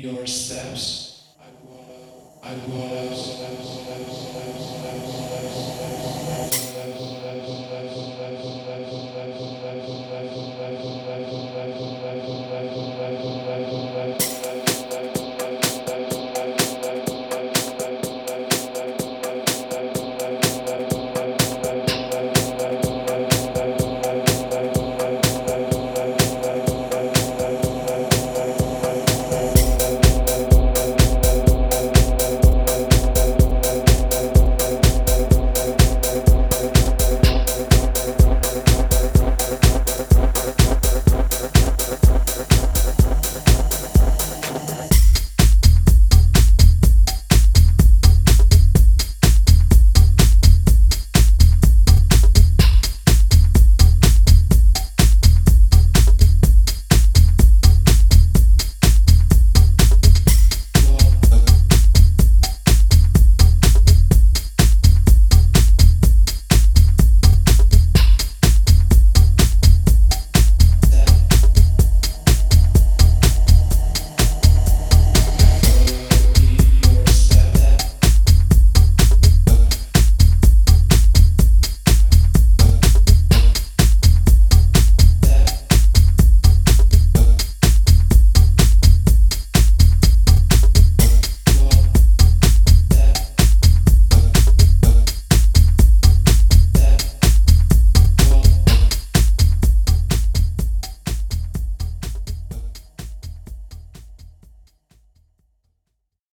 your steps. I follow. I follow.